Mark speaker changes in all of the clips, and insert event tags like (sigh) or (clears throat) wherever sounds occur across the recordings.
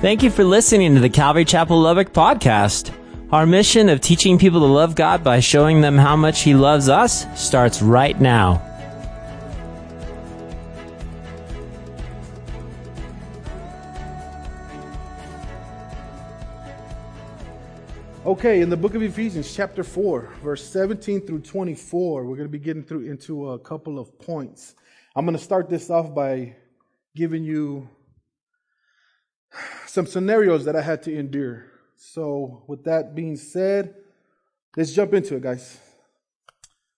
Speaker 1: Thank you for listening to the Calvary Chapel Lubbock podcast. Our mission of teaching people to love God by showing them how much He loves us starts right now.
Speaker 2: Okay, in the book of Ephesians, chapter 4, verse 17 through 24, we're going to be getting through into a couple of points. I'm going to start this off by giving you some scenarios that I had to endure. So, with that being said, let's jump into it, guys.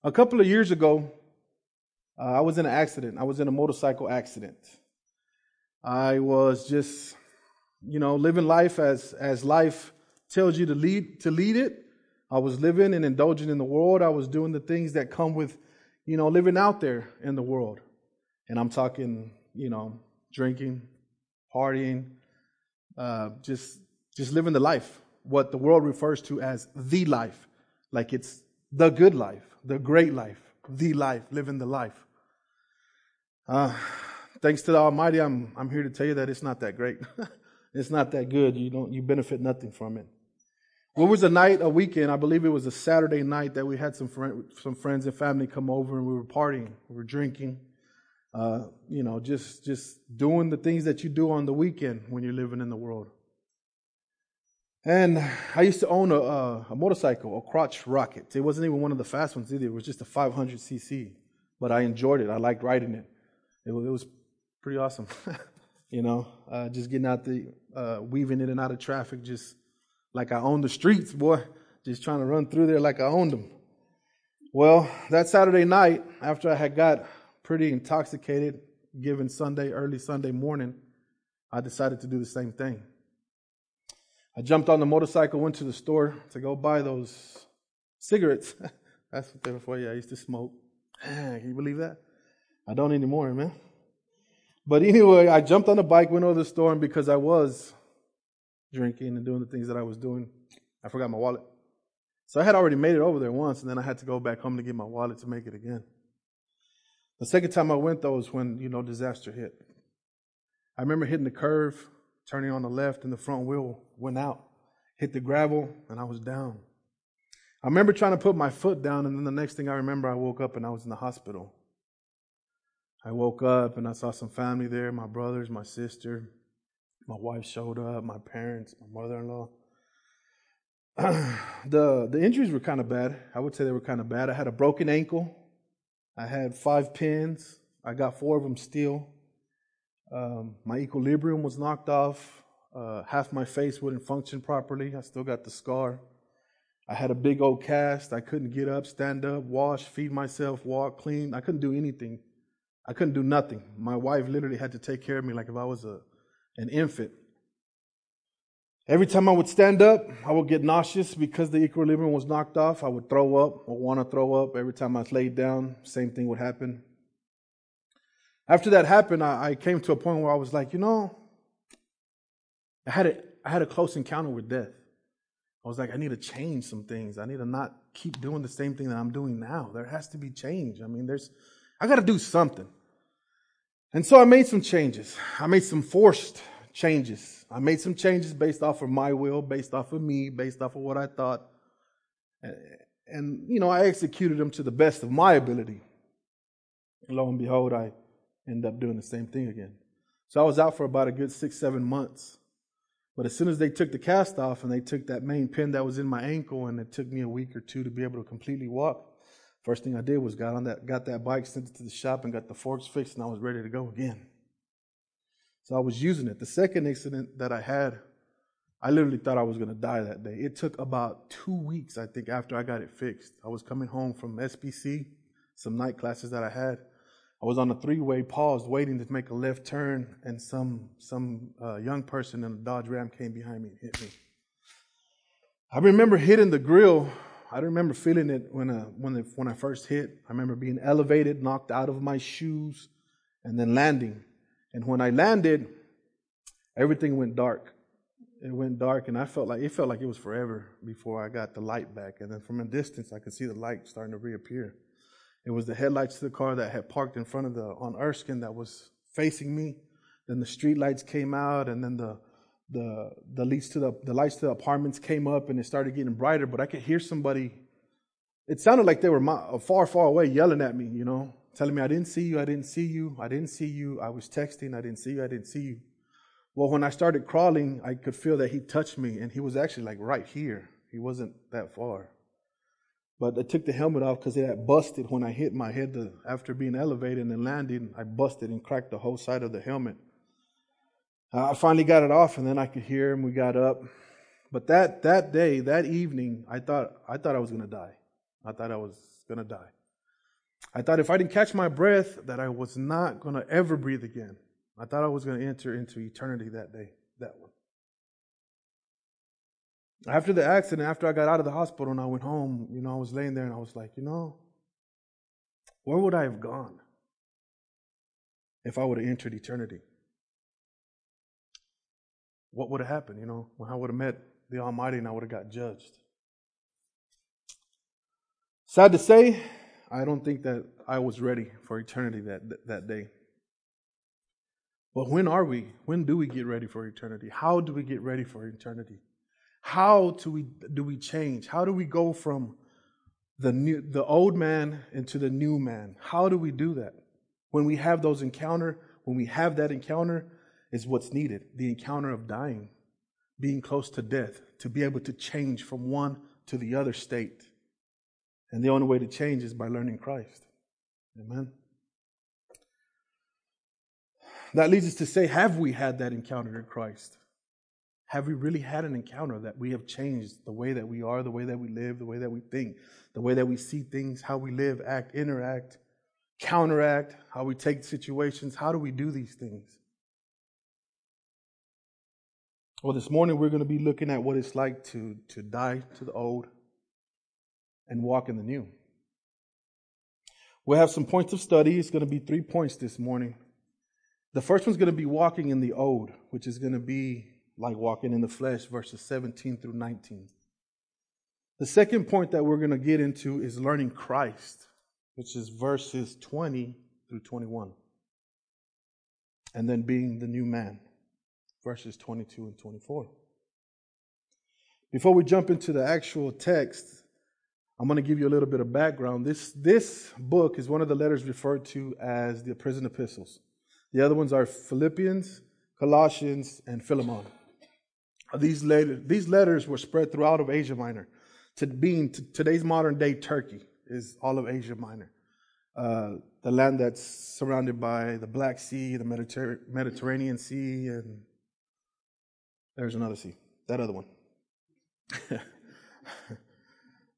Speaker 2: A couple of years ago, uh, I was in an accident. I was in a motorcycle accident. I was just, you know, living life as as life tells you to lead to lead it. I was living and indulging in the world. I was doing the things that come with, you know, living out there in the world. And I'm talking, you know, drinking, partying, uh, just just living the life, what the world refers to as the life, like it's the good life, the great life, the life, living the life. Uh, thanks to the Almighty, I'm I'm here to tell you that it's not that great. (laughs) it's not that good. You don't you benefit nothing from it. It was a night, a weekend. I believe it was a Saturday night that we had some friend, some friends and family come over and we were partying, we were drinking uh, you know, just just doing the things that you do on the weekend when you're living in the world. And I used to own a, a, a motorcycle, a crotch rocket. It wasn't even one of the fast ones either. It was just a 500 cc, but I enjoyed it. I liked riding it. It was, it was pretty awesome. (laughs) you know, uh, just getting out the uh, weaving in and out of traffic, just like I owned the streets, boy. Just trying to run through there like I owned them. Well, that Saturday night, after I had got pretty intoxicated, given Sunday, early Sunday morning, I decided to do the same thing. I jumped on the motorcycle, went to the store to go buy those cigarettes. (laughs) That's what they were for. Yeah, I used to smoke. (sighs) Can you believe that? I don't anymore, man. But anyway, I jumped on the bike, went over the store, and because I was drinking and doing the things that I was doing, I forgot my wallet. So I had already made it over there once, and then I had to go back home to get my wallet to make it again. The second time I went, though, was when, you know, disaster hit. I remember hitting the curve, turning on the left, and the front wheel went out, hit the gravel, and I was down. I remember trying to put my foot down, and then the next thing I remember, I woke up and I was in the hospital. I woke up and I saw some family there my brothers, my sister, my wife showed up, my parents, my mother in law. (clears throat) the, the injuries were kind of bad. I would say they were kind of bad. I had a broken ankle I had five pins. I got four of them still. Um, my equilibrium was knocked off. Uh, half my face wouldn't function properly. I still got the scar. I had a big old cast. I couldn't get up, stand up, wash, feed myself, walk, clean. I couldn't do anything. I couldn't do nothing. My wife literally had to take care of me like if I was a, an infant. Every time I would stand up, I would get nauseous because the equilibrium was knocked off. I would throw up or want to throw up. Every time I laid down, same thing would happen. After that happened, I, I came to a point where I was like, you know, I had a, I had a close encounter with death. I was like, I need to change some things. I need to not keep doing the same thing that I'm doing now. There has to be change. I mean, there's, I got to do something. And so I made some changes. I made some forced changes. I made some changes based off of my will, based off of me, based off of what I thought. And, you know, I executed them to the best of my ability. And lo and behold, I end up doing the same thing again. So I was out for about a good six, seven months. But as soon as they took the cast off and they took that main pin that was in my ankle, and it took me a week or two to be able to completely walk, first thing I did was got on that, got that bike, sent it to the shop, and got the forks fixed, and I was ready to go again. So I was using it. The second incident that I had, I literally thought I was going to die that day. It took about two weeks, I think, after I got it fixed. I was coming home from SBC, some night classes that I had. I was on a three-way pause, waiting to make a left turn, and some some uh, young person in a Dodge Ram came behind me and hit me. I remember hitting the grill. I remember feeling it when uh, when it, when I first hit. I remember being elevated, knocked out of my shoes, and then landing. And when I landed, everything went dark. It went dark, and I felt like it felt like it was forever before I got the light back. And then from a distance, I could see the light starting to reappear. It was the headlights to the car that had parked in front of the on Erskine that was facing me. Then the street lights came out, and then the the the lights to the the lights to the apartments came up and it started getting brighter. But I could hear somebody. It sounded like they were far, far away, yelling at me. You know, telling me I didn't see you, I didn't see you, I didn't see you. I was texting, I didn't see you, I didn't see you. Well, when I started crawling, I could feel that he touched me, and he was actually like right here. He wasn't that far. But I took the helmet off because it had busted when I hit my head after being elevated and landing. I busted and cracked the whole side of the helmet. I finally got it off, and then I could hear him. We got up. But that, that day, that evening, I thought, I thought I was going to die. I thought I was going to die. I thought if I didn't catch my breath, that I was not going to ever breathe again. I thought I was going to enter into eternity that day, that one. After the accident, after I got out of the hospital and I went home, you know, I was laying there and I was like, you know, where would I have gone if I would have entered eternity? What would have happened, you know, when I would have met the Almighty and I would have got judged? Sad to say, I don't think that I was ready for eternity that, that day. But when are we? When do we get ready for eternity? How do we get ready for eternity? How do we do we change? How do we go from the new the old man into the new man? How do we do that? When we have those encounter, when we have that encounter is what's needed. The encounter of dying, being close to death, to be able to change from one to the other state. And the only way to change is by learning Christ. Amen. That leads us to say, have we had that encounter in Christ? Have we really had an encounter that we have changed the way that we are, the way that we live, the way that we think, the way that we see things, how we live, act, interact, counteract, how we take situations? How do we do these things? Well, this morning we're going to be looking at what it's like to, to die to the old and walk in the new. We'll have some points of study. It's going to be three points this morning. The first one's going to be walking in the old, which is going to be like walking in the flesh, verses 17 through 19. The second point that we're going to get into is learning Christ, which is verses 20 through 21. And then being the new man, verses 22 and 24. Before we jump into the actual text, I'm going to give you a little bit of background. This, this book is one of the letters referred to as the prison epistles. The other ones are Philippians, Colossians, and Philemon. These letters, these letters were spread throughout of Asia Minor. To being to today's modern day Turkey is all of Asia Minor, uh, the land that's surrounded by the Black Sea, the Mediter- Mediterranean Sea, and there's another sea. That other one. (laughs)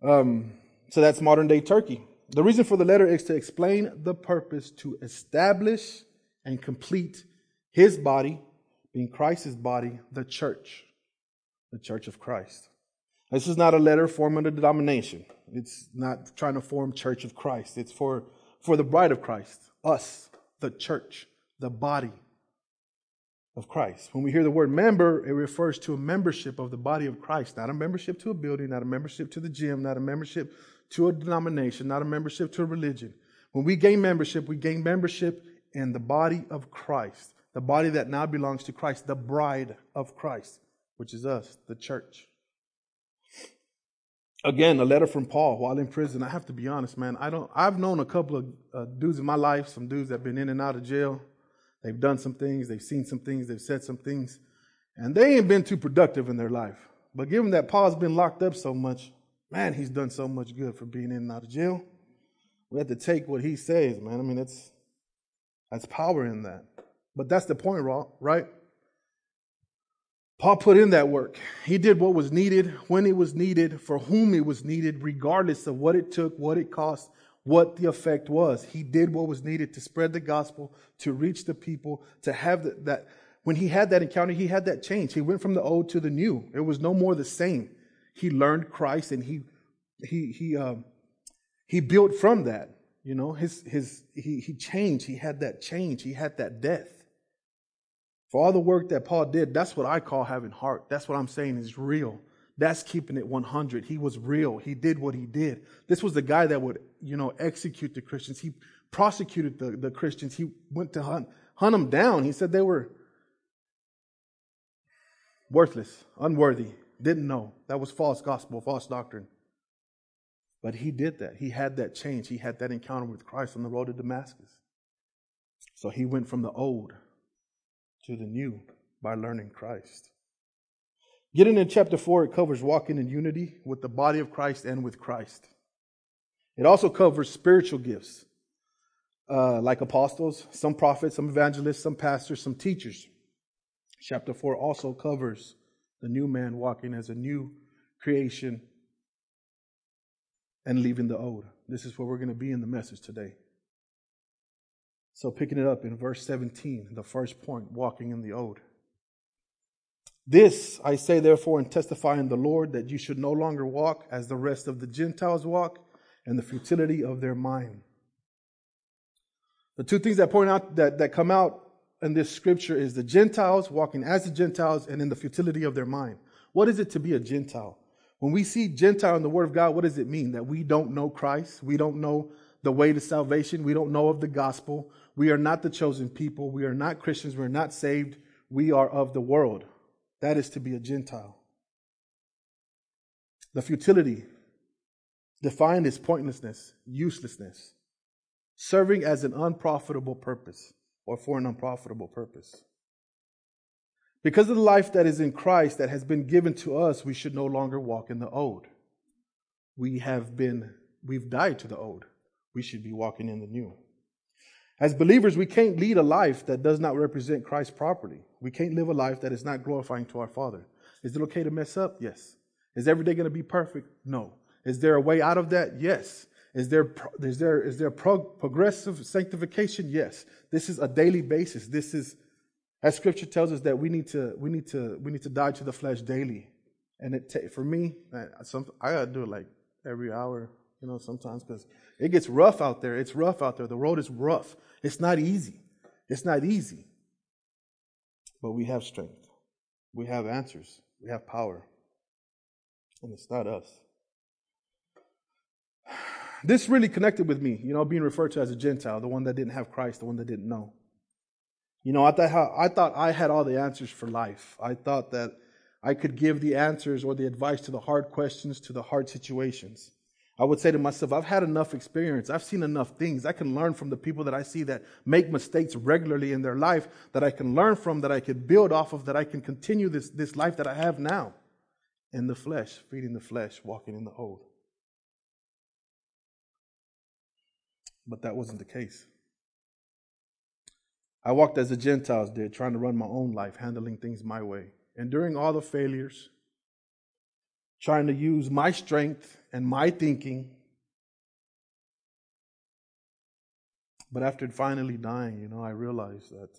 Speaker 2: um, so that's modern day Turkey. The reason for the letter is to explain the purpose to establish and complete his body, being Christ's body, the church the church of Christ. This is not a letter forming a denomination. It's not trying to form church of Christ. It's for, for the bride of Christ, us, the church, the body of Christ. When we hear the word member, it refers to a membership of the body of Christ, not a membership to a building, not a membership to the gym, not a membership to a denomination, not a membership to a religion. When we gain membership, we gain membership in the body of Christ, the body that now belongs to Christ, the bride of Christ which is us, the church. Again, a letter from Paul while in prison. I have to be honest, man. I don't. I've known a couple of uh, dudes in my life, some dudes that have been in and out of jail. They've done some things, they've seen some things, they've said some things, and they ain't been too productive in their life. But given that Paul's been locked up so much, man, he's done so much good for being in and out of jail. We have to take what he says, man. I mean, that's that's power in that. But that's the point, Raw, right? Paul put in that work. He did what was needed, when it was needed, for whom it was needed, regardless of what it took, what it cost, what the effect was. He did what was needed to spread the gospel, to reach the people, to have the, that. When he had that encounter, he had that change. He went from the old to the new. It was no more the same. He learned Christ and he he he um, he built from that. You know, his his he he changed. He had that change. He had that death. For all the work that Paul did, that's what I call having heart. That's what I'm saying is real. That's keeping it 100. He was real. He did what he did. This was the guy that would, you know, execute the Christians. He prosecuted the, the Christians. He went to hunt, hunt them down. He said they were, worthless, unworthy, didn't know. That was false gospel, false doctrine. But he did that. He had that change. He had that encounter with Christ on the road to Damascus. So he went from the old to the new by learning Christ. Getting in chapter 4, it covers walking in unity with the body of Christ and with Christ. It also covers spiritual gifts, uh, like apostles, some prophets, some evangelists, some pastors, some teachers. Chapter 4 also covers the new man walking as a new creation and leaving the old. This is where we're going to be in the message today. So, picking it up in verse 17, the first point, walking in the old. This I say, therefore, and testify in the Lord that you should no longer walk as the rest of the Gentiles walk, and the futility of their mind. The two things that point out that, that come out in this scripture is the Gentiles walking as the Gentiles and in the futility of their mind. What is it to be a Gentile? When we see Gentile in the Word of God, what does it mean? That we don't know Christ, we don't know the way to salvation, we don't know of the gospel, we are not the chosen people, we are not Christians, we're not saved, we are of the world. That is to be a Gentile. The futility, defined as pointlessness, uselessness, serving as an unprofitable purpose or for an unprofitable purpose. Because of the life that is in Christ that has been given to us, we should no longer walk in the old. We have been, we've died to the old. We should be walking in the new. As believers, we can't lead a life that does not represent Christ properly. We can't live a life that is not glorifying to our Father. Is it okay to mess up? Yes. Is every day going to be perfect? No. Is there a way out of that? Yes. Is there, is there, is there progressive sanctification? Yes. This is a daily basis. This is, as scripture tells us that we need to, we need to, we need to die to the flesh daily. And it, ta- for me, some, I got to do it like every hour, you know, sometimes because it gets rough out there. It's rough out there. The road is rough. It's not easy. It's not easy. But we have strength. We have answers. We have power. And it's not us. (sighs) This really connected with me, you know, being referred to as a Gentile, the one that didn't have Christ, the one that didn't know. You know, I thought, I thought I had all the answers for life. I thought that I could give the answers or the advice to the hard questions, to the hard situations. I would say to myself, I've had enough experience. I've seen enough things. I can learn from the people that I see that make mistakes regularly in their life, that I can learn from, that I can build off of, that I can continue this, this life that I have now in the flesh, feeding the flesh, walking in the old. But that wasn't the case. I walked as the Gentiles did, trying to run my own life, handling things my way. And during all the failures, trying to use my strength and my thinking. But after finally dying, you know, I realized that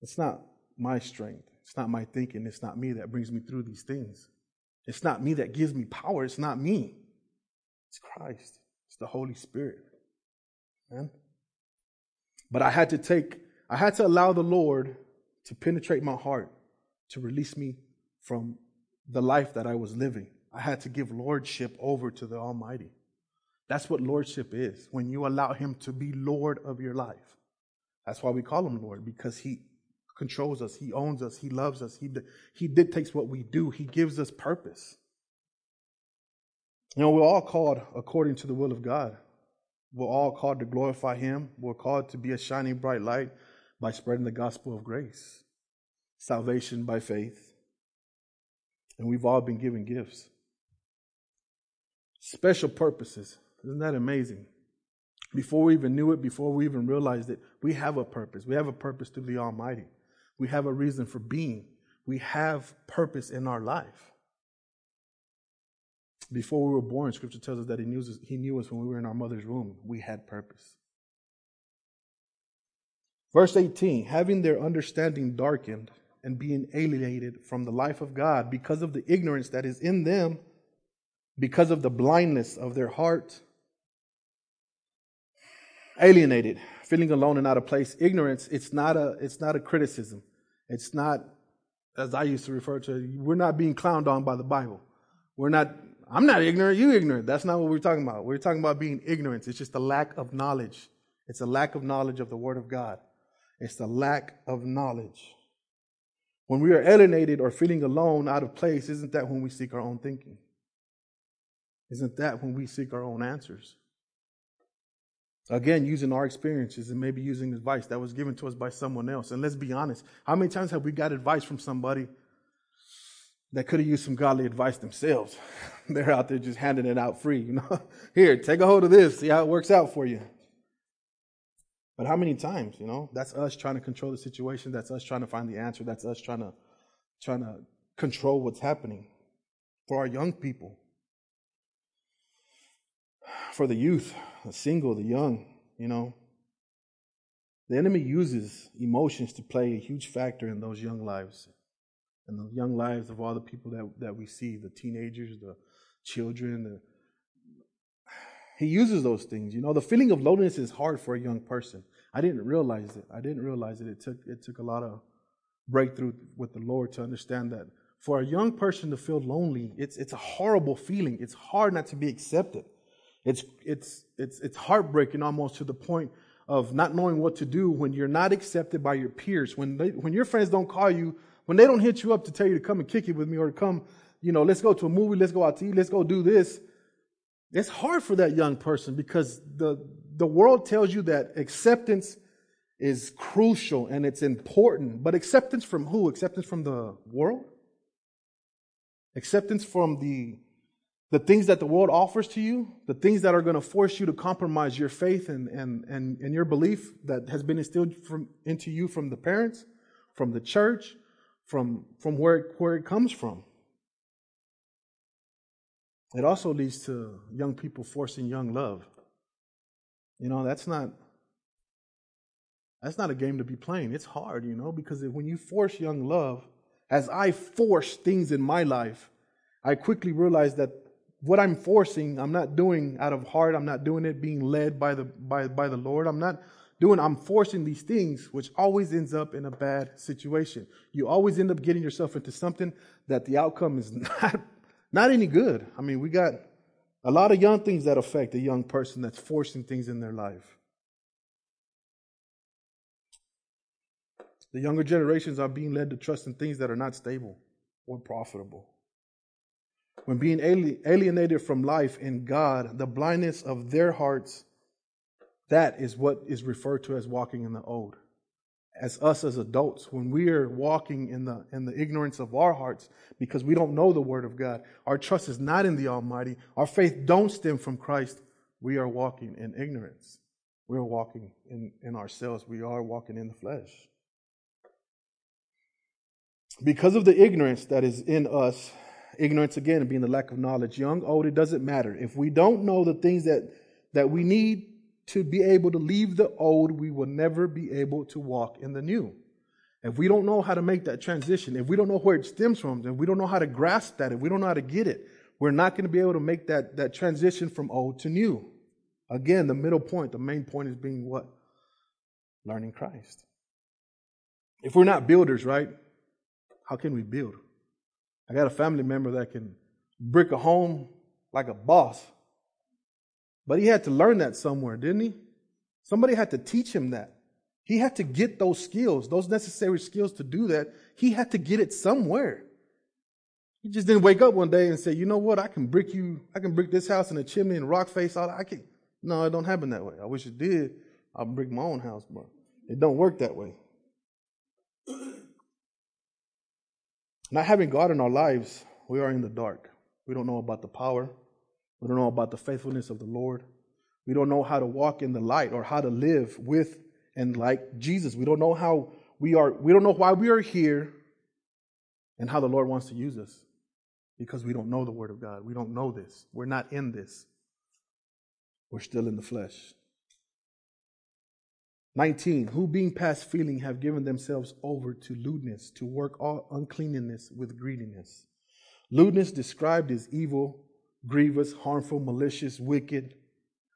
Speaker 2: it's not my strength, it's not my thinking, it's not me that brings me through these things. It's not me that gives me power, it's not me. It's Christ, it's the Holy Spirit. Man. But I had to take, I had to allow the Lord to penetrate my heart, to release me from the life that I was living. I had to give lordship over to the Almighty. That's what lordship is, when you allow Him to be Lord of your life. That's why we call Him Lord, because He controls us, He owns us, He loves us, He, he dictates what we do, He gives us purpose. You know, we're all called according to the will of God. We're all called to glorify Him. We're called to be a shining bright light by spreading the gospel of grace, salvation by faith. And we've all been given gifts. Special purposes. Isn't that amazing? Before we even knew it, before we even realized it, we have a purpose. We have a purpose through the Almighty. We have a reason for being. We have purpose in our life. Before we were born, Scripture tells us that He knew us, he knew us when we were in our mother's womb. We had purpose. Verse 18 having their understanding darkened and being alienated from the life of God because of the ignorance that is in them, because of the blindness of their heart. Alienated, feeling alone and out of place. Ignorance, it's not a, it's not a criticism. It's not, as I used to refer to, we're not being clowned on by the Bible. We're not, I'm not ignorant, you ignorant. That's not what we're talking about. We're talking about being ignorant. It's just a lack of knowledge. It's a lack of knowledge of the Word of God. It's the lack of knowledge. When we are alienated or feeling alone, out of place, isn't that when we seek our own thinking? Isn't that when we seek our own answers? Again, using our experiences and maybe using advice that was given to us by someone else. And let's be honest, how many times have we got advice from somebody that could have used some godly advice themselves? (laughs) They're out there just handing it out free, you know. (laughs) Here, take a hold of this, see how it works out for you. But how many times, you know? That's us trying to control the situation, that's us trying to find the answer, that's us trying to trying to control what's happening for our young people. For the youth, the single, the young, you know. The enemy uses emotions to play a huge factor in those young lives and the young lives of all the people that, that we see the teenagers, the children. The, he uses those things. You know, the feeling of loneliness is hard for a young person. I didn't realize it. I didn't realize it. It took, it took a lot of breakthrough with the Lord to understand that for a young person to feel lonely, it's, it's a horrible feeling. It's hard not to be accepted. It's, it's, it's, it's heartbreaking almost to the point of not knowing what to do when you're not accepted by your peers, when, they, when your friends don't call you, when they don't hit you up to tell you to come and kick it with me or to come, you know, let's go to a movie, let's go out to eat, let's go do this. It's hard for that young person because the, the world tells you that acceptance is crucial and it's important. But acceptance from who? Acceptance from the world? Acceptance from the the things that the world offers to you, the things that are going to force you to compromise your faith and, and, and, and your belief that has been instilled from, into you from the parents, from the church, from, from where, where it comes from. It also leads to young people forcing young love. You know, that's not that's not a game to be playing. It's hard, you know, because when you force young love, as I force things in my life, I quickly realize that what I'm forcing, I'm not doing out of heart. I'm not doing it being led by the by by the Lord. I'm not doing. I'm forcing these things, which always ends up in a bad situation. You always end up getting yourself into something that the outcome is (laughs) not not any good. I mean, we got a lot of young things that affect a young person that's forcing things in their life. The younger generations are being led to trust in things that are not stable or profitable. When being alienated from life in God, the blindness of their hearts, that is what is referred to as walking in the old. As us as adults, when we are walking in the, in the ignorance of our hearts because we don't know the Word of God, our trust is not in the Almighty, our faith don't stem from Christ, we are walking in ignorance. We are walking in, in ourselves. We are walking in the flesh. Because of the ignorance that is in us, ignorance again being the lack of knowledge, young, old, it doesn't matter. If we don't know the things that, that we need to be able to leave the old, we will never be able to walk in the new. If we don't know how to make that transition, if we don't know where it stems from, if we don't know how to grasp that, if we don't know how to get it, we're not going to be able to make that, that transition from old to new. Again, the middle point, the main point is being what? Learning Christ. If we're not builders, right? How can we build? I got a family member that can brick a home like a boss. But he had to learn that somewhere, didn't he? Somebody had to teach him that. He had to get those skills, those necessary skills to do that. He had to get it somewhere. He just didn't wake up one day and say, you know what, I can brick you, I can brick this house in a chimney and rock face all I can. No, it don't happen that way. I wish it did. I'll brick my own house, but it don't work that way. (clears throat) Not having God in our lives, we are in the dark. We don't know about the power. We don't know about the faithfulness of the Lord. We don't know how to walk in the light or how to live with and like Jesus. We don't know how we are, we don't know why we are here and how the Lord wants to use us because we don't know the Word of God. We don't know this. We're not in this. We're still in the flesh. 19, who being past feeling have given themselves over to lewdness, to work all uncleanness with greediness. Lewdness described as evil, grievous, harmful, malicious, wicked,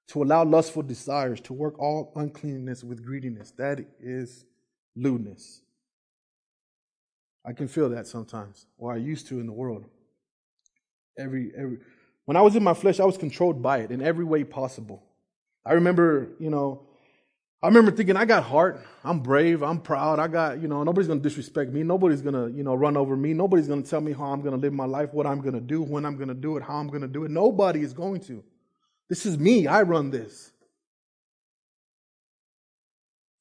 Speaker 2: to allow lustful desires, to work all uncleanness with greediness. That is lewdness. I can feel that sometimes, or I used to in the world. Every, every, when I was in my flesh, I was controlled by it in every way possible. I remember, you know, I remember thinking, I got heart. I'm brave. I'm proud. I got, you know, nobody's going to disrespect me. Nobody's going to, you know, run over me. Nobody's going to tell me how I'm going to live my life, what I'm going to do, when I'm going to do it, how I'm going to do it. Nobody is going to. This is me. I run this.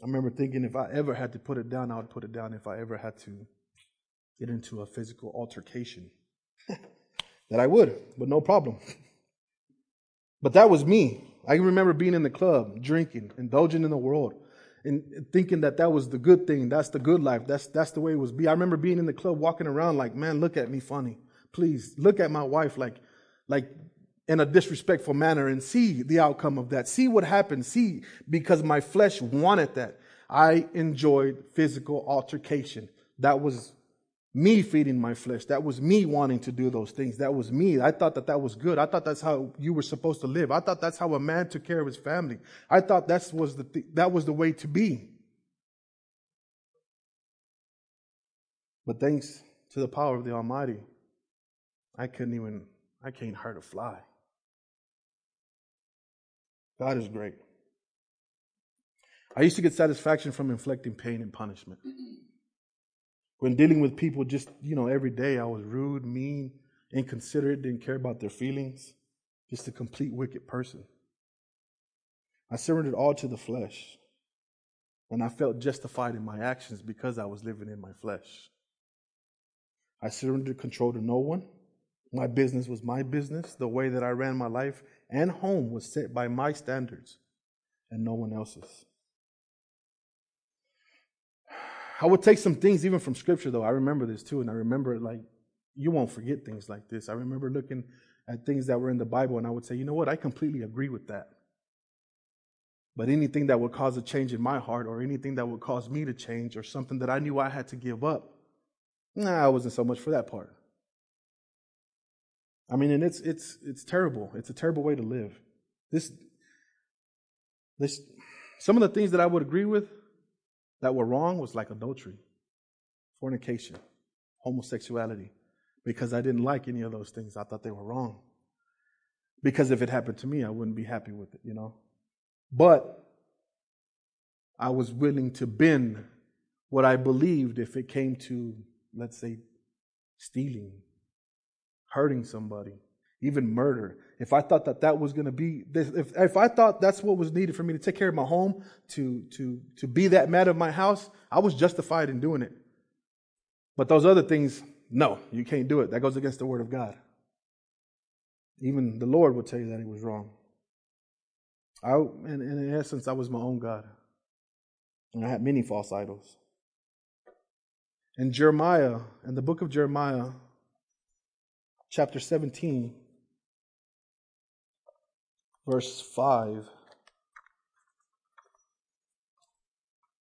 Speaker 2: I remember thinking if I ever had to put it down, I would put it down if I ever had to get into a physical altercation. (laughs) that I would, but no problem. but that was me. I remember being in the club, drinking, indulging in the world, and thinking that that was the good thing. That's the good life. That's that's the way it was. Be. I remember being in the club, walking around like, man, look at me funny. Please look at my wife like, like in a disrespectful manner, and see the outcome of that. See what happened. See because my flesh wanted that. I enjoyed physical altercation. That was me feeding my flesh. That was me wanting to do those things. That was me. I thought that that was good. I thought that's how you were supposed to live. I thought that's how a man took care of his family. I thought that was the th- that was the way to be. But thanks to the power of the Almighty, I couldn't even I can't hurt a fly. God is great. I used to get satisfaction from inflicting pain and punishment. When dealing with people just, you know, every day, I was rude, mean, inconsiderate, didn't care about their feelings, just a complete wicked person. I surrendered all to the flesh, and I felt justified in my actions because I was living in my flesh. I surrendered control to no one. My business was my business. The way that I ran my life and home was set by my standards and no one else's. I would take some things even from scripture though. I remember this too, and I remember like you won't forget things like this. I remember looking at things that were in the Bible, and I would say, you know what, I completely agree with that. But anything that would cause a change in my heart, or anything that would cause me to change, or something that I knew I had to give up, nah, I wasn't so much for that part. I mean, and it's it's it's terrible. It's a terrible way to live. This this some of the things that I would agree with, that were wrong was like adultery, fornication, homosexuality, because I didn't like any of those things. I thought they were wrong. Because if it happened to me, I wouldn't be happy with it, you know. But I was willing to bend what I believed if it came to, let's say, stealing, hurting somebody, even murder. If I thought that that was going to be, if, if I thought that's what was needed for me to take care of my home, to, to, to be that man of my house, I was justified in doing it. But those other things, no, you can't do it. That goes against the word of God. Even the Lord would tell you that he was wrong. I, and, and in essence, I was my own God. And I had many false idols. In Jeremiah, in the book of Jeremiah, chapter 17, verse 5,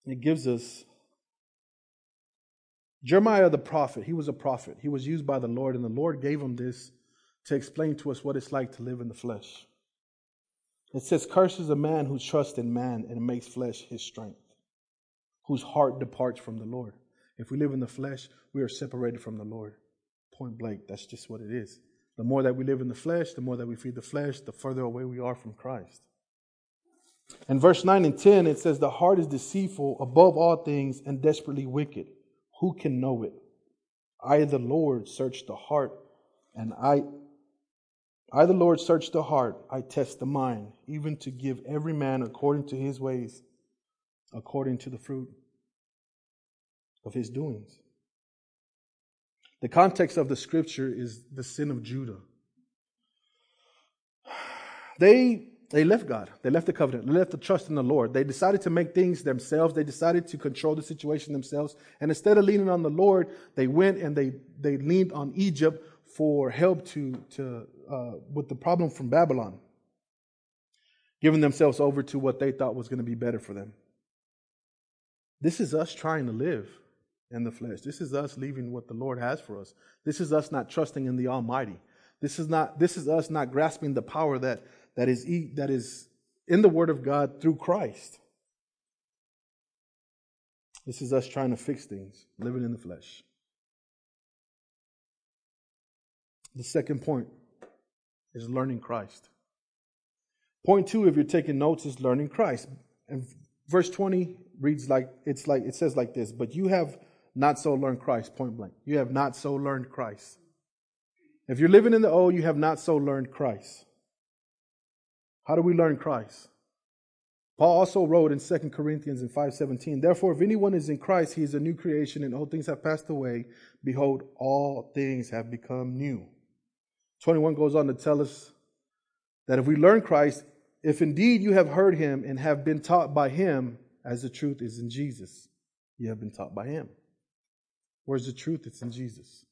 Speaker 2: it gives us Jeremiah the prophet. He was a prophet. He was used by the Lord, and the Lord gave him this to explain to us what it's like to live in the flesh. It says, Curses a man who trusts in man and makes flesh his strength, whose heart departs from the Lord. If we live in the flesh, we are separated from the Lord. Point blank, that's just what it is. The more that we live in the flesh, the more that we feed the flesh, the further away we are from Christ. In verse 9 and 10, it says, The heart is deceitful above all things and desperately wicked. Who can know it? I, the Lord, search the heart, and I, I, the Lord, search the heart. I test the mind, even to give every man according to his ways, according to the fruit of his doings. The context of the scripture is the sin of Judah. (sighs) They they left God. They left the covenant. They left the trust in the Lord. They decided to make things themselves. They decided to control the situation themselves. And instead of leaning on the Lord, they went and they, they leaned on Egypt for help to, to uh, with the problem from Babylon, giving themselves over to what they thought was going to be better for them. This is us trying to live in the flesh. This is us leaving what the Lord has for us. This is us not trusting in the Almighty. This is not this is us not grasping the power that that is that is in the Word of God through Christ. This is us trying to fix things, living in the flesh. The second point is learning Christ. Point two, if you're taking notes, is learning Christ. And verse 20 reads like it's like it says like this, but you have not so learned Christ, point blank. You have not so learned Christ. If you're living in the old, you have not so learned Christ. How do we learn Christ? Paul also wrote in 2 Corinthians in 5:17, "Therefore if anyone is in Christ, he is a new creation and old things have passed away; behold, all things have become new." 21 goes on to tell us that if we learn Christ, if indeed you have heard him and have been taught by him, as the truth is in Jesus, you have been taught by him. Where's the truth? It's in Jesus.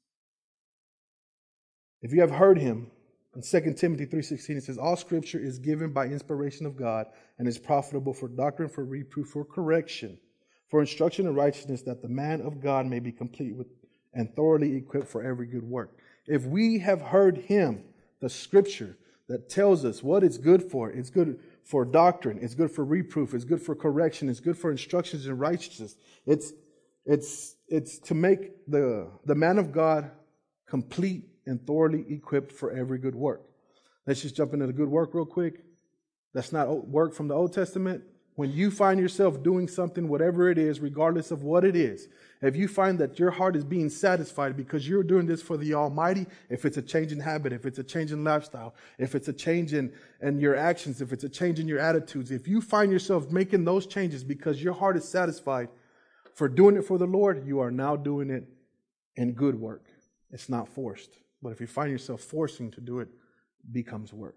Speaker 2: If you have heard him, in 2 Timothy 3.16 it says, All scripture is given by inspiration of God and is profitable for doctrine, for reproof, for correction, for instruction in righteousness, that the man of God may be complete with and thoroughly equipped for every good work. If we have heard him, the scripture that tells us what it's good for, it's good for doctrine, it's good for reproof, it's good for correction, it's good for instructions in righteousness. It's it's it's to make the the man of God complete and thoroughly equipped for every good work. Let's just jump into the good work real quick. That's not work from the Old Testament. When you find yourself doing something, whatever it is, regardless of what it is, if you find that your heart is being satisfied because you're doing this for the Almighty, if it's a change in habit, if it's a change in lifestyle, if it's a change in, in your actions, if it's a change in your attitudes, if you find yourself making those changes because your heart is satisfied for doing it for the Lord, you are now doing it in good work. It's not forced. But if you find yourself forcing to do it, it becomes work.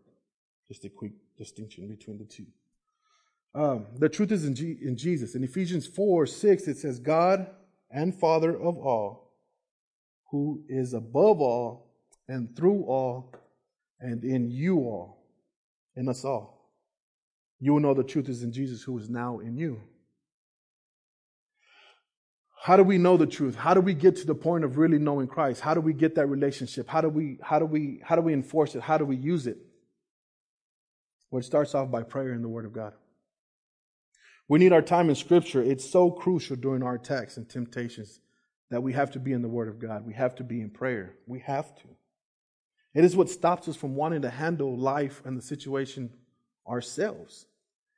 Speaker 2: Just a quick distinction between the two. Um, the truth is in, G- in Jesus. In Ephesians 4 6, it says, God and Father of all, who is above all and through all and in you all, in us all. You will know the truth is in Jesus, who is now in you. How do we know the truth? How do we get to the point of really knowing Christ? How do we get that relationship? How do we how do we how do we enforce it? How do we use it? Well, it starts off by prayer and the Word of God. We need our time in Scripture. It's so crucial during our attacks and temptations that we have to be in the Word of God. We have to be in prayer. We have to. It is what stops us from wanting to handle life and the situation ourselves.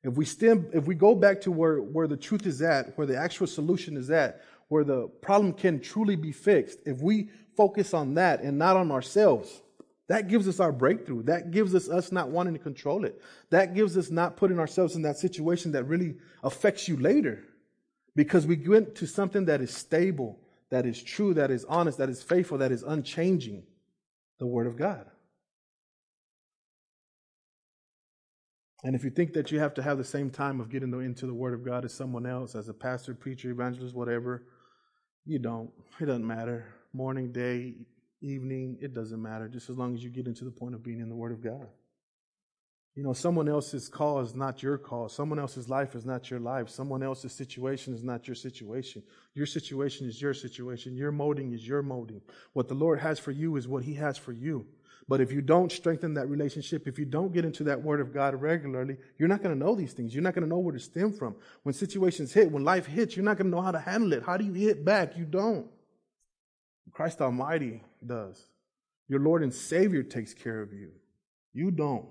Speaker 2: If we stem, if we go back to where, where the truth is at, where the actual solution is at, where the problem can truly be fixed, if we focus on that and not on ourselves, that gives us our breakthrough. That gives us us not wanting to control it. That gives us not putting ourselves in that situation that really affects you later. Because we went to something that is stable, that is true, that is honest, that is faithful, that is unchanging the Word of God. And if you think that you have to have the same time of getting into the Word of God as someone else, as a pastor, preacher, evangelist, whatever, you don't. It doesn't matter. Morning, day, evening, it doesn't matter, just as long as you get into the point of being in the Word of God. You know, someone else's call is not your call. Someone else's life is not your life. Someone else's situation is not your situation. Your situation is your situation. Your molding is your molding. What the Lord has for you is what He has for you. But if you don't strengthen that relationship, if you don't get into that Word of God regularly, you're not going to know these things. You're not going to know where to stem from. When situations hit, when life hits, you're not going to know how to handle it. How do you hit back? You don't. Christ Almighty does. Your Lord and Savior takes care of you. You don't.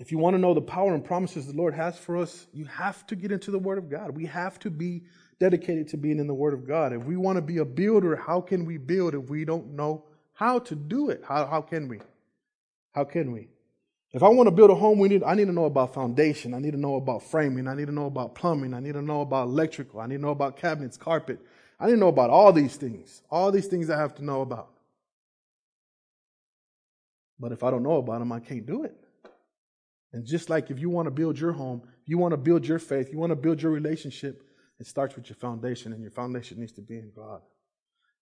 Speaker 2: If you want to know the power and promises the Lord has for us, you have to get into the Word of God. We have to be dedicated to being in the Word of God. If we want to be a builder, how can we build if we don't know how to do it? How, how can we? How can we? If I want to build a home, we need, I need to know about foundation. I need to know about framing. I need to know about plumbing. I need to know about electrical. I need to know about cabinets, carpet. I need to know about all these things. All these things I have to know about. But if I don't know about them, I can't do it. And just like if you want to build your home, you want to build your faith, you want to build your relationship, it starts with your foundation, and your foundation needs to be in God.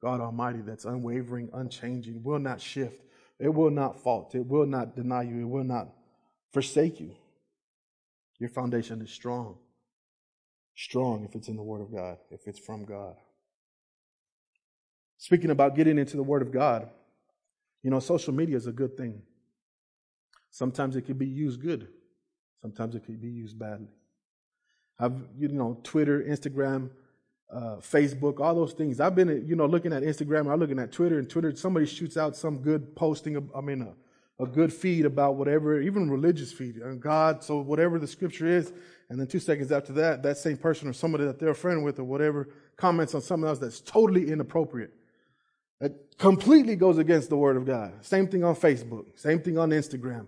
Speaker 2: God Almighty, that's unwavering, unchanging, will not shift, it will not fault, it will not deny you, it will not forsake you. Your foundation is strong. Strong if it's in the Word of God, if it's from God. Speaking about getting into the Word of God, you know, social media is a good thing. Sometimes it can be used good, sometimes it can be used badly. I've, you know, Twitter, Instagram, uh, Facebook, all those things. I've been, you know, looking at Instagram, I'm looking at Twitter, and Twitter, somebody shoots out some good posting, I mean, a, a good feed about whatever, even religious feed, uh, God, so whatever the scripture is, and then two seconds after that, that same person or somebody that they're a friend with or whatever comments on something else that's totally inappropriate. That completely goes against the word of God. Same thing on Facebook, same thing on Instagram.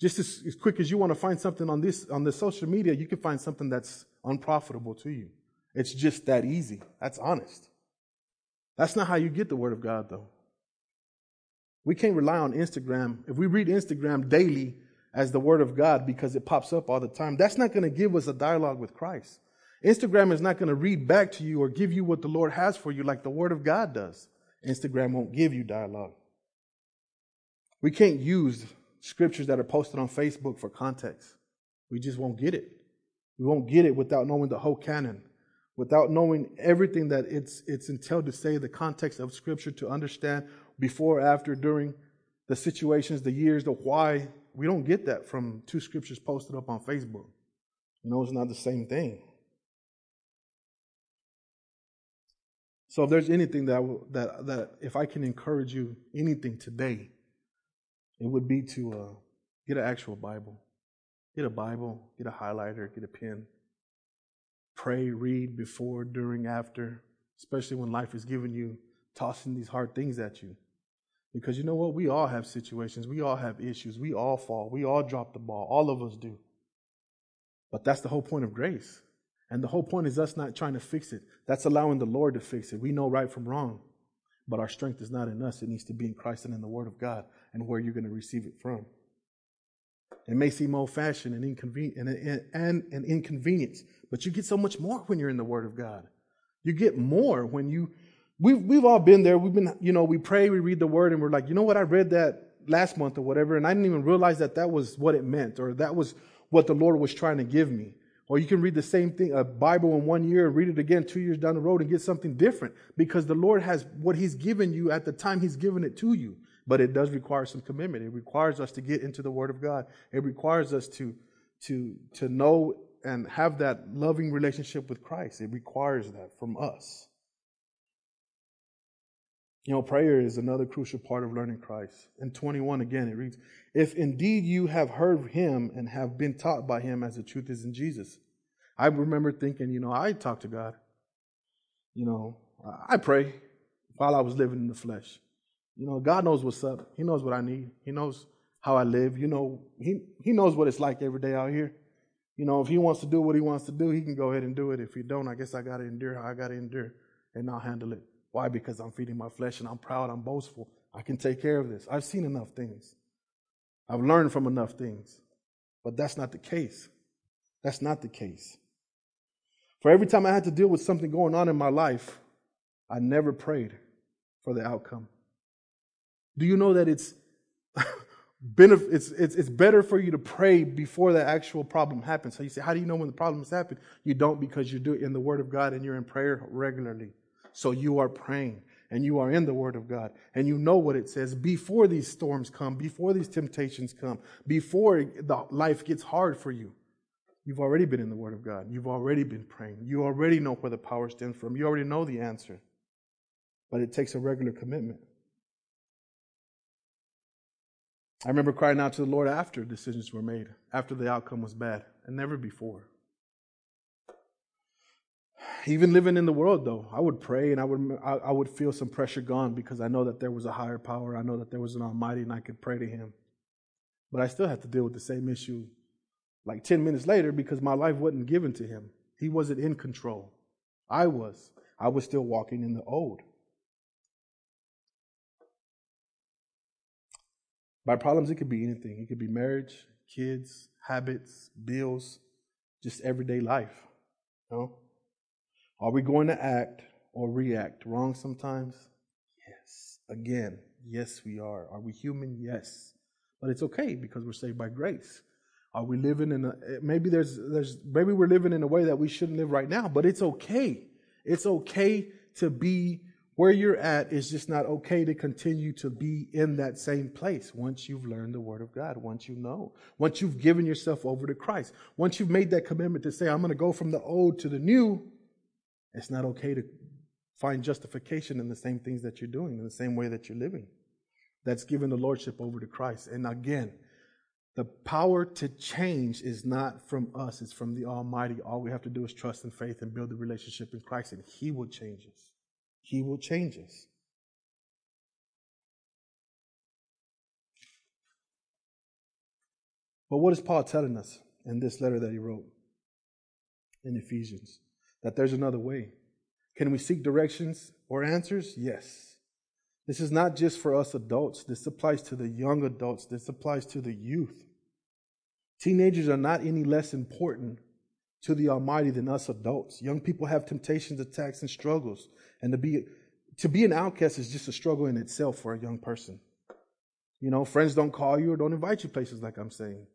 Speaker 2: Just as, as quick as you want to find something on this on the social media, you can find something that's unprofitable to you. It's just that easy. That's honest. That's not how you get the word of God though. We can't rely on Instagram. If we read Instagram daily as the Word of God because it pops up all the time, that's not going to give us a dialogue with Christ. Instagram is not going to read back to you or give you what the Lord has for you like the Word of God does. Instagram won't give you dialogue. We can't use scriptures that are posted on Facebook for context. We just won't get it. We won't get it without knowing the whole canon, without knowing everything that it's, it's entailed to say, the context of Scripture, to understand before, after, during the situations, the years, the why. We don't get that from two scriptures posted up on Facebook. You know, it's not the same thing. So if there's anything that that that if I can encourage you anything today, it would be to uh, get an actual Bible, get a Bible, get a highlighter, get a pen, pray, read before, during, after, especially when life is giving you tossing these hard things at you. Because you know what? We all have situations. We all have issues. We all fall. We all drop the ball. All of us do. But that's the whole point of grace. And the whole point is us not trying to fix it. That's allowing the Lord to fix it. We know right from wrong. But our strength is not in us. It needs to be in Christ and in the Word of God and where you're going to receive it from. It may seem old fashioned and, inconvenient and, and, and inconvenience, but you get so much more when you're in the Word of God. You get more when you we've, we've all been there. We've been, you know, we pray, we read the word, and we're like, you know what? I read that last month or whatever, and I didn't even realize that that was what it meant or that was what the Lord was trying to give me. Or you can read the same thing, a Bible in one year, read it again two years down the road and get something different because the Lord has what He's given you at the time He's given it to you. But it does require some commitment. It requires us to get into the Word of God. It requires us to, to, to know and have that loving relationship with Christ. It requires that from us. You know, prayer is another crucial part of learning Christ. In 21, again, it reads, If indeed you have heard him and have been taught by him as the truth is in Jesus. I remember thinking, you know, I talk to God. You know, I pray while I was living in the flesh. You know, God knows what's up. He knows what I need. He knows how I live. You know, He, he knows what it's like every day out here. You know, if He wants to do what He wants to do, He can go ahead and do it. If He don't, I guess I got to endure how I got to endure and I'll handle it. Why? Because I'm feeding my flesh and I'm proud, I'm boastful. I can take care of this. I've seen enough things. I've learned from enough things. But that's not the case. That's not the case. For every time I had to deal with something going on in my life, I never prayed for the outcome. Do you know that it's (laughs) it's, it's, it's better for you to pray before the actual problem happens. So you say, how do you know when the problems happen? You don't because you do it in the Word of God and you're in prayer regularly. So you are praying and you are in the Word of God and you know what it says before these storms come, before these temptations come, before the life gets hard for you. You've already been in the Word of God. You've already been praying. You already know where the power stems from. You already know the answer. But it takes a regular commitment. I remember crying out to the Lord after decisions were made, after the outcome was bad, and never before. Even living in the world though i would pray and i would I, would feel some pressure gone because i know that there was a higher power. I know that there was an almighty and i could pray to him. But i still had to deal with the same issue like 10 minutes later because my life wasn't given to him. He wasn't in control. I was. I was still walking in the old by problems it could be anything it could be marriage kids habits bills just everyday life you know are we going to act or react wrong sometimes? Yes. Again, yes, we are. Are we human? Yes. But it's okay because we're saved by grace. Are we living in a eh, maybe there's there's maybe we're living in a way that we shouldn't live right now, but it's okay. It's okay to be where you're at is just not okay to continue to be in that same place once you've learned the Word of God, once you know, once you've given yourself over to Christ, once you've made that commitment to say, I'm going to go from the old to the new, it's not okay to find justification in the same things that you're doing, in the same way that you're living. That's giving the Lordship over to Christ. And again, the power to change is not from us, it's from the Almighty. All we have to do is trust and faith and build the relationship in Christ, and He will change us. He will change us. But what is Paul telling us in this letter that he wrote in Ephesians? That there's another way. Can we seek directions or answers? Yes. This is not just for us adults, this applies to the young adults, this applies to the youth. Teenagers are not any less important to the Almighty than us adults. Young people have temptations, attacks, and struggles. And to be to be an outcast is just a struggle in itself for a young person. You know, friends don't call you or don't invite you places like I'm saying.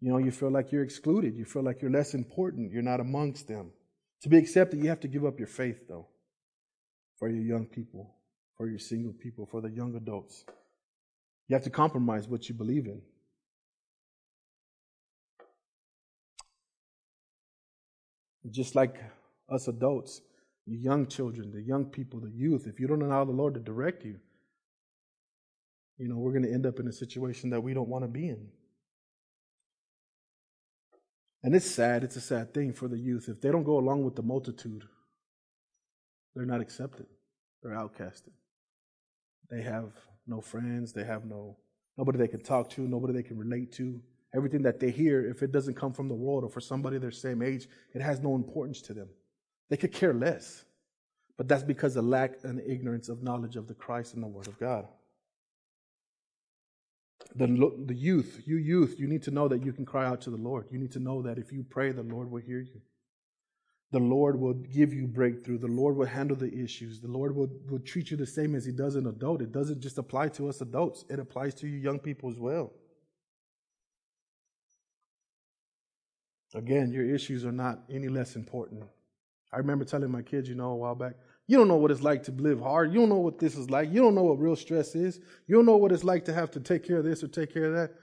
Speaker 2: You know, you feel like you're excluded. You feel like you're less important. You're not amongst them. To be accepted, you have to give up your faith, though, for your young people, for your single people, for the young adults. You have to compromise what you believe in. Just like us adults, the young children, the young people, the youth, if you don't allow the Lord to direct you, you know, we're going to end up in a situation that we don't want to be in. And it's sad, it's a sad thing for the youth. If they don't go along with the multitude, they're not accepted, they're outcasted. They have no friends, they have no nobody they can talk to, nobody they can relate to. Everything that they hear, if it doesn't come from the world or for somebody their same age, it has no importance to them. They could care less. But that's because of lack and ignorance of knowledge of the Christ and the Word of God. The, the youth, you youth, you need to know that you can cry out to the Lord. You need to know that if you pray, the Lord will hear you. The Lord will give you breakthrough. The Lord will handle the issues. The Lord will, will treat you the same as He does an adult. It doesn't just apply to us adults, it applies to you young people as well. Again, your issues are not any less important. I remember telling my kids, you know, a while back, you don't know what it's like to live hard. You don't know what this is like. You don't know what real stress is. You don't know what it's like to have to take care of this or take care of that.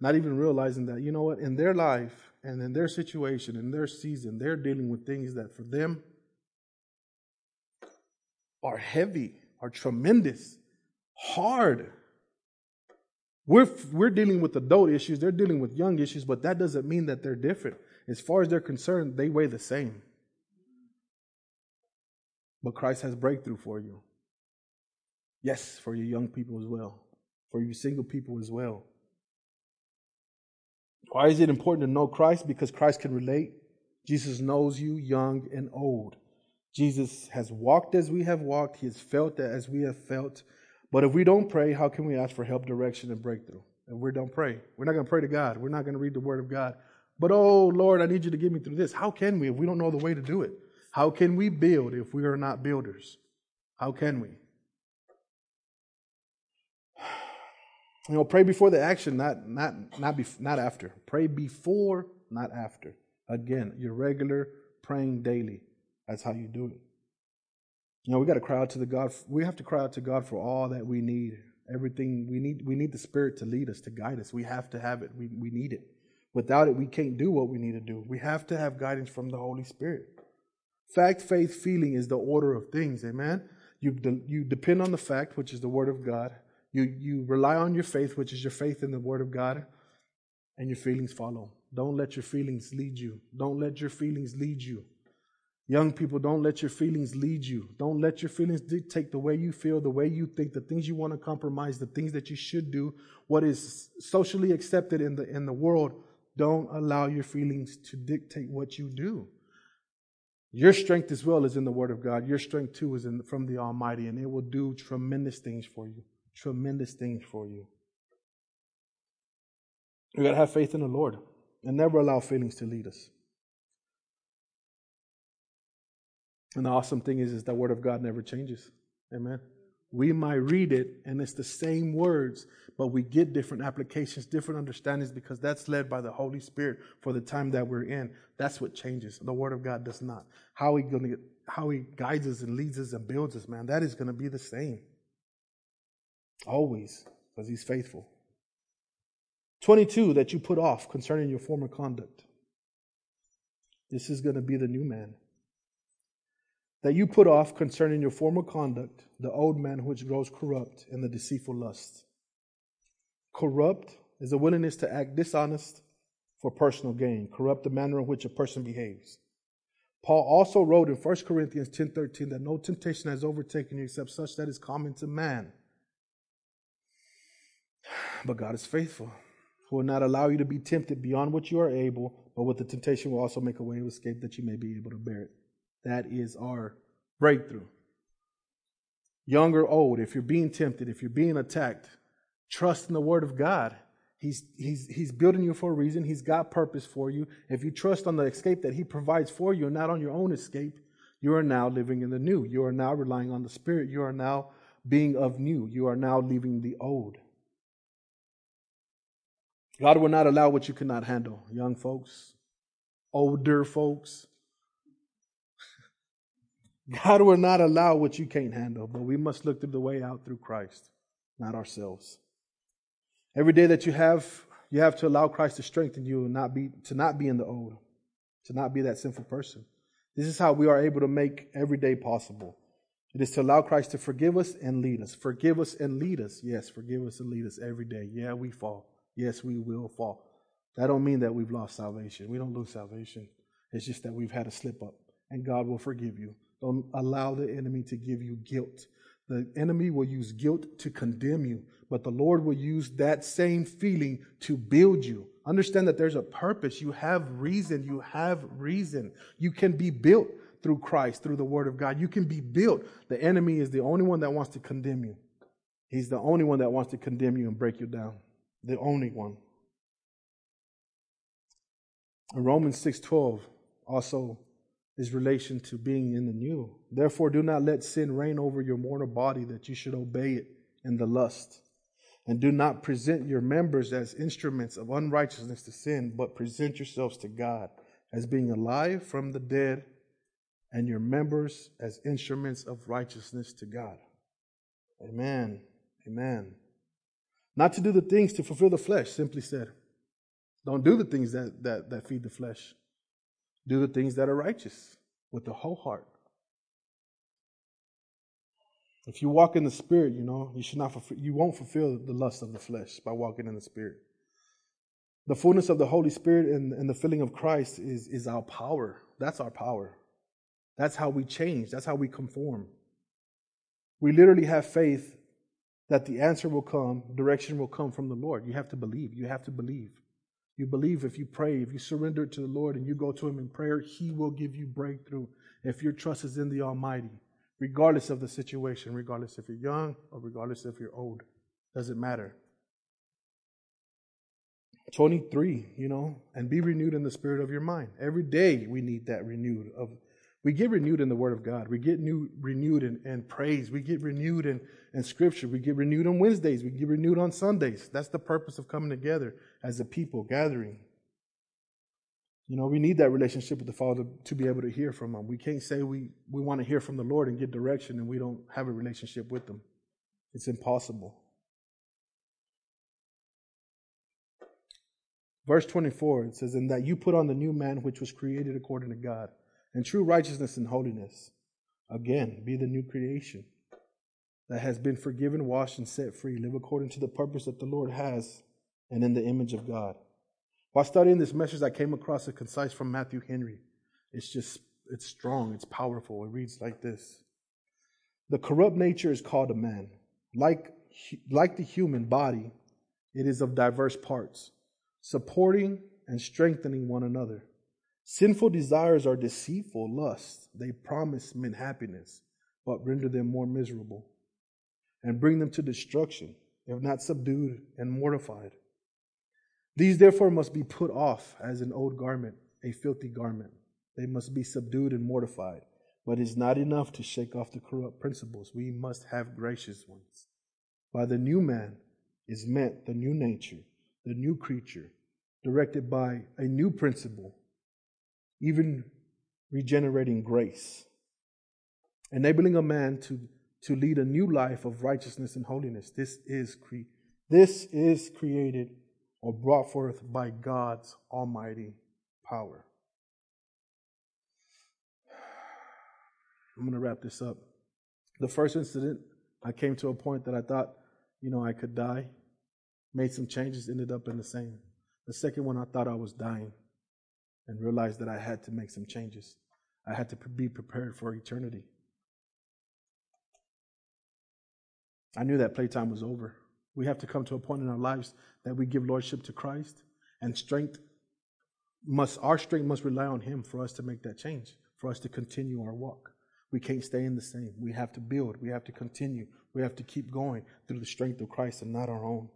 Speaker 2: Not even realizing that, you know what, in their life and in their situation, in their season, they're dealing with things that for them are heavy, are tremendous, hard. We're, we're dealing with adult issues, they're dealing with young issues, but that doesn't mean that they're different as far as they're concerned, they weigh the same. But Christ has breakthrough for you. Yes, for your young people as well, for you single people as well. Why is it important to know Christ? Because Christ can relate. Jesus knows you, young and old. Jesus has walked as we have walked, He has felt as we have felt. But if we don't pray, how can we ask for help, direction, and breakthrough? And we don't pray. We're not going to pray to God. We're not going to read the Word of God. But oh, Lord, I need you to get me through this. How can we if we don't know the way to do it? How can we build if we are not builders? How can we? (sighs) You know, pray before the action, not not not bef- not after. Pray before, not after. Again, your regular praying daily. That's how you do it. You know, we got to cry out to the God. We have to cry out to God for all that we need. Everything we need. We need the Spirit to lead us, to guide us. We have to have it. We we need it. Without it, we can't do what we need to do. We have to have guidance from the Holy Spirit. Fact, faith, feeling is the order of things. Amen. You, de- you depend on the fact, which is the Word of God. You, you rely on your faith, which is your faith in the Word of God, and your feelings follow. Don't let your feelings lead you. Don't let your feelings lead you. Young people, don't let your feelings lead you. Don't let your feelings dictate the way you feel, the way you think, the things you want to compromise, the things that you should do, what is socially accepted in the, in the world don't allow your feelings to dictate what you do. Your strength as well is in the Word of God. Your strength too is in, from the Almighty, and it will do tremendous things for you. Tremendous things for you. You gotta have faith in the Lord and never allow feelings to lead us. And the awesome thing is, is that Word of God never changes. Amen. We might read it and it's the same words, but we get different applications, different understandings because that's led by the Holy Spirit for the time that we're in. That's what changes. The Word of God does not. How He gonna how He guides us and leads us and builds us, man, that is gonna be the same. Always, because He's faithful. 22 that you put off concerning your former conduct. This is going to be the new man that you put off concerning your former conduct the old man which grows corrupt in the deceitful lust. Corrupt is a willingness to act dishonest for personal gain, corrupt the manner in which a person behaves. Paul also wrote in 1 Corinthians 10:13 that no temptation has overtaken you except such that is common to man. (sighs) But God is faithful, who will not allow you to be tempted beyond what you are able, but with the temptation will also make a way of escape that you may be able to bear it. That is our breakthrough. Young or old, if you're being tempted, if you're being attacked, trust in the word of God. He's, he's, he's building you for a reason. He's got purpose for you. If you trust on the escape that He provides for you and not on your own escape, you are now living in the new. You are now relying on the Spirit. You are now being of new. You are now leaving the old. God will not allow what you cannot handle, young folks, older folks. God will not allow what you can't handle, but we must look through the way out through Christ, not ourselves. Every day that you have, you have to allow Christ to strengthen you and not be to not be in the old, to not be that sinful person. This is how we are able to make every day possible. It is to allow Christ to forgive us and lead us. Forgive us and lead us. Yes, forgive us and lead us every day. Yeah, we fall. Yes, we will fall. That don't mean that we've lost salvation. We don't lose salvation. It's just that we've had a slip up, and God will forgive you. Don't allow the enemy to give you guilt. The enemy will use guilt to condemn you, but the Lord will use that same feeling to build you. Understand that there's a purpose. You have reason. You have reason. You can be built through Christ, through the Word of God. You can be built. The enemy is the only one that wants to condemn you. He's the only one that wants to condemn you and break you down. The only one. In Romans 6:12 also is relation to being in the new. Therefore do not let sin reign over your mortal body that you should obey it in the lust. And do not present your members as instruments of unrighteousness to sin, but present yourselves to God as being alive from the dead and your members as instruments of righteousness to God. Amen. Amen. Not to do the things to fulfill the flesh, simply said. Don't do the things that, that, that feed the flesh. Do the things that are righteous with the whole heart. If you walk in the spirit, you know, you should not fulfill, you won't fulfill the lust of the flesh by walking in the spirit. The fullness of the Holy Spirit and, and the filling of Christ is, is our power. That's our power. That's how we change. That's how we conform. We literally have faith that the answer will come, direction will come from the Lord. You have to believe. You have to believe. You believe if you pray, if you surrender to the Lord and you go to Him in prayer, He will give you breakthrough. If your trust is in the Almighty, regardless of the situation, regardless if you're young or regardless if you're old, doesn't matter. 23, you know, and be renewed in the spirit of your mind. Every day we need that renewed of we get renewed in the Word of God. We get new, renewed in, in praise. We get renewed in, in Scripture. We get renewed on Wednesdays. We get renewed on Sundays. That's the purpose of coming together as a people, gathering. You know, we need that relationship with the Father to be able to hear from Him. We can't say we, we want to hear from the Lord and get direction and we don't have a relationship with Him. It's impossible. Verse 24, it says, And that you put on the new man which was created according to God and true righteousness and holiness. Again, be the new creation that has been forgiven, washed, and set free. Live according to the purpose that the Lord has and in the image of God. While studying this message, I came across a concise from Matthew Henry. It's just, it's strong, it's powerful. It reads like this The corrupt nature is called a man. Like, like the human body, it is of diverse parts, supporting and strengthening one another. Sinful desires are deceitful lusts. They promise men happiness, but render them more miserable and bring them to destruction, if not subdued and mortified. These therefore must be put off as an old garment, a filthy garment. They must be subdued and mortified. But it is not enough to shake off the corrupt principles. We must have gracious ones. By the new man is meant the new nature, the new creature, directed by a new principle even regenerating grace, enabling a man to, to lead a new life of righteousness and holiness. This is, cre- this is created or brought forth by God's almighty power. I'm going to wrap this up. The first incident, I came to a point that I thought, you know, I could die. Made some changes, ended up in the same. The second one, I thought I was dying and realized that I had to make some changes. I had to be prepared for eternity. I knew that playtime was over. We have to come to a point in our lives that we give lordship to Christ and strength must our strength must rely on him for us to make that change, for us to continue our walk. We can't stay in the same. We have to build. We have to continue. We have to keep going through the strength of Christ and not our own.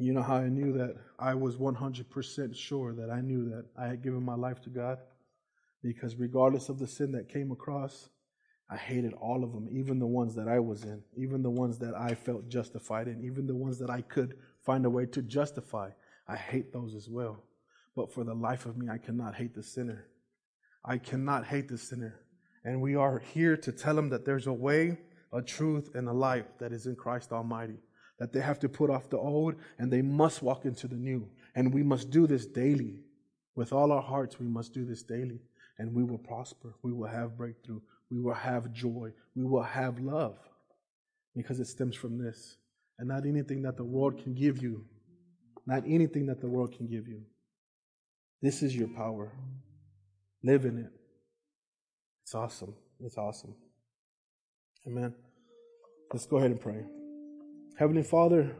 Speaker 2: You know how I knew that I was 100% sure that I knew that I had given my life to God? Because regardless of the sin that came across, I hated all of them, even the ones that I was in, even the ones that I felt justified in, even the ones that I could find a way to justify. I hate those as well. But for the life of me, I cannot hate the sinner. I cannot hate the sinner. And we are here to tell them that there's a way, a truth, and a life that is in Christ Almighty. That they have to put off the old and they must walk into the new. And we must do this daily. With all our hearts, we must do this daily. And we will prosper. We will have breakthrough. We will have joy. We will have love. Because it stems from this. And not anything that the world can give you not anything that the world can give you. This is your power. Live in it. It's awesome. It's awesome. Amen. Let's go ahead and pray. Heavenly Father,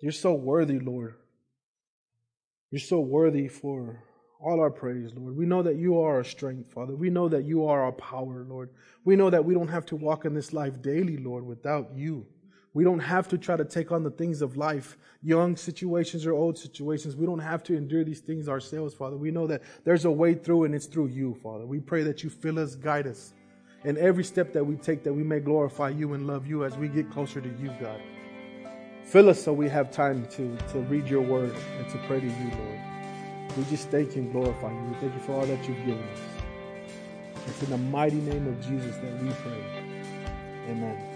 Speaker 2: you're so worthy, Lord. You're so worthy for all our praise, Lord. We know that you are our strength, Father. We know that you are our power, Lord. We know that we don't have to walk in this life daily, Lord, without you. We don't have to try to take on the things of life, young situations or old situations. We don't have to endure these things ourselves, Father. We know that there's a way through and it's through you, Father. We pray that you fill us, guide us. In every step that we take, that we may glorify you and love you as we get closer to you, God. Fill us so we have time to, to read your word and to pray to you, Lord. We just thank you and glorify you. We thank you for all that you've given us. It's in the mighty name of Jesus that we pray. Amen.